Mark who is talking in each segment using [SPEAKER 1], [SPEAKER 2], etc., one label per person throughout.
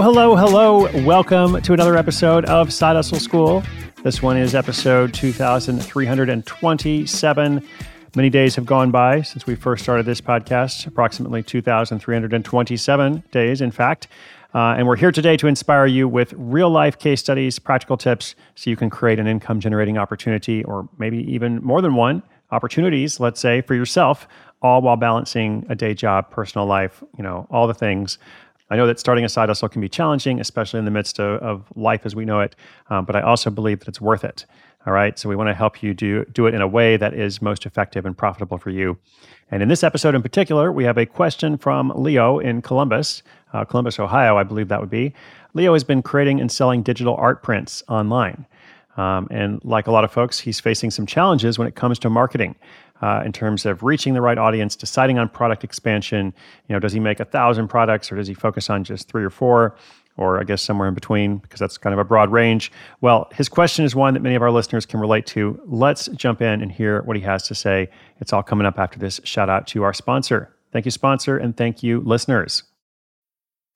[SPEAKER 1] Hello, hello. Welcome to another episode of Side Hustle School. This one is episode 2327. Many days have gone by since we first started this podcast, approximately 2,327 days, in fact. Uh, and we're here today to inspire you with real life case studies, practical tips, so you can create an income generating opportunity, or maybe even more than one opportunities, let's say, for yourself, all while balancing a day job, personal life, you know, all the things I know that starting a side hustle can be challenging, especially in the midst of, of life as we know it, um, but I also believe that it's worth it. All right. So we want to help you do, do it in a way that is most effective and profitable for you. And in this episode in particular, we have a question from Leo in Columbus, uh, Columbus, Ohio, I believe that would be. Leo has been creating and selling digital art prints online. Um, and like a lot of folks, he's facing some challenges when it comes to marketing uh, in terms of reaching the right audience, deciding on product expansion. You know, does he make a thousand products or does he focus on just three or four? Or I guess somewhere in between, because that's kind of a broad range. Well, his question is one that many of our listeners can relate to. Let's jump in and hear what he has to say. It's all coming up after this shout out to our sponsor. Thank you, sponsor, and thank you, listeners.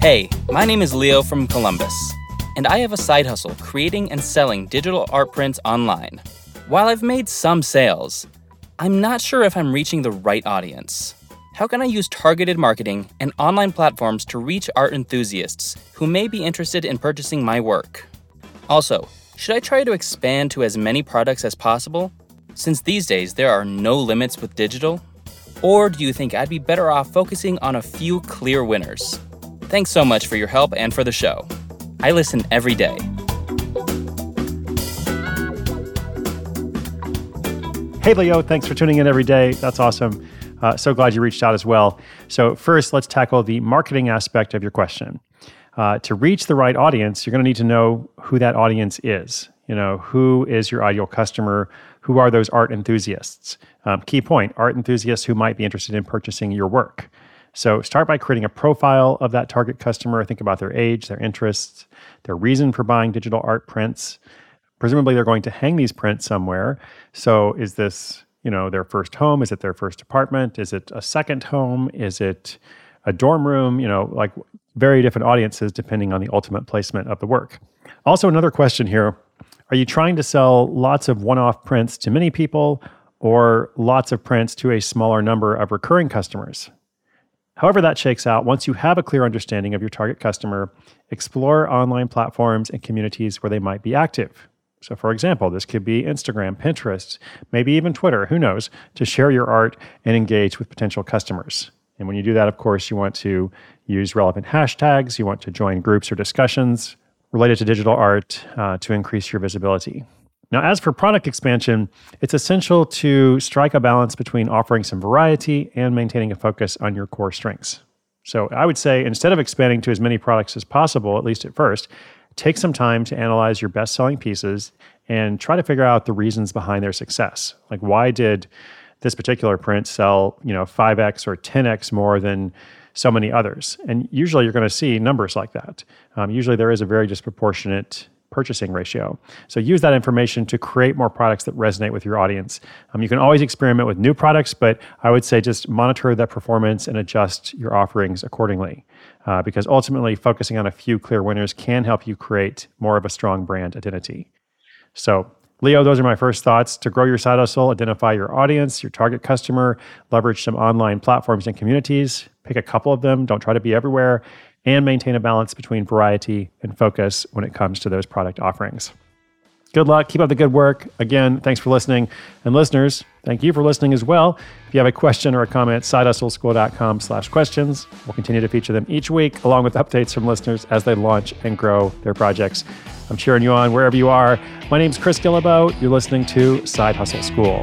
[SPEAKER 2] Hey, my name is Leo from Columbus, and I have a side hustle creating and selling digital art prints online. While I've made some sales, I'm not sure if I'm reaching the right audience. How can I use targeted marketing and online platforms to reach art enthusiasts who may be interested in purchasing my work? Also, should I try to expand to as many products as possible? Since these days there are no limits with digital? Or do you think I'd be better off focusing on a few clear winners? Thanks so much for your help and for the show. I listen every day.
[SPEAKER 1] Hey, Leo, thanks for tuning in every day. That's awesome. Uh, so glad you reached out as well. So, first, let's tackle the marketing aspect of your question. Uh, to reach the right audience, you're going to need to know who that audience is. You know, who is your ideal customer? Who are those art enthusiasts? Um, key point art enthusiasts who might be interested in purchasing your work. So start by creating a profile of that target customer. Think about their age, their interests, their reason for buying digital art prints. Presumably, they're going to hang these prints somewhere. So is this, you know, their first home? Is it their first apartment? Is it a second home? Is it a dorm room? You know, like very different audiences depending on the ultimate placement of the work. Also, another question here Are you trying to sell lots of one off prints to many people or lots of prints to a smaller number of recurring customers? However, that shakes out, once you have a clear understanding of your target customer, explore online platforms and communities where they might be active. So, for example, this could be Instagram, Pinterest, maybe even Twitter, who knows, to share your art and engage with potential customers. And when you do that, of course, you want to use relevant hashtags, you want to join groups or discussions related to digital art uh, to increase your visibility. Now, as for product expansion, it's essential to strike a balance between offering some variety and maintaining a focus on your core strengths. So, I would say instead of expanding to as many products as possible, at least at first, take some time to analyze your best selling pieces and try to figure out the reasons behind their success. Like, why did this particular print sell, you know, 5x or 10x more than so many others? And usually you're going to see numbers like that. Um, usually there is a very disproportionate purchasing ratio. So use that information to create more products that resonate with your audience. Um, you can always experiment with new products, but I would say just monitor that performance and adjust your offerings accordingly. Uh, because ultimately, focusing on a few clear winners can help you create more of a strong brand identity. So, Leo, those are my first thoughts. To grow your side hustle, identify your audience, your target customer, leverage some online platforms and communities, pick a couple of them, don't try to be everywhere, and maintain a balance between variety and focus when it comes to those product offerings. Good luck. Keep up the good work. Again, thanks for listening. And listeners, thank you for listening as well. If you have a question or a comment, sidehustleschool.com slash questions. We'll continue to feature them each week, along with updates from listeners as they launch and grow their projects. I'm cheering you on wherever you are. My name's Chris Guillebeau. You're listening to Side Hustle School.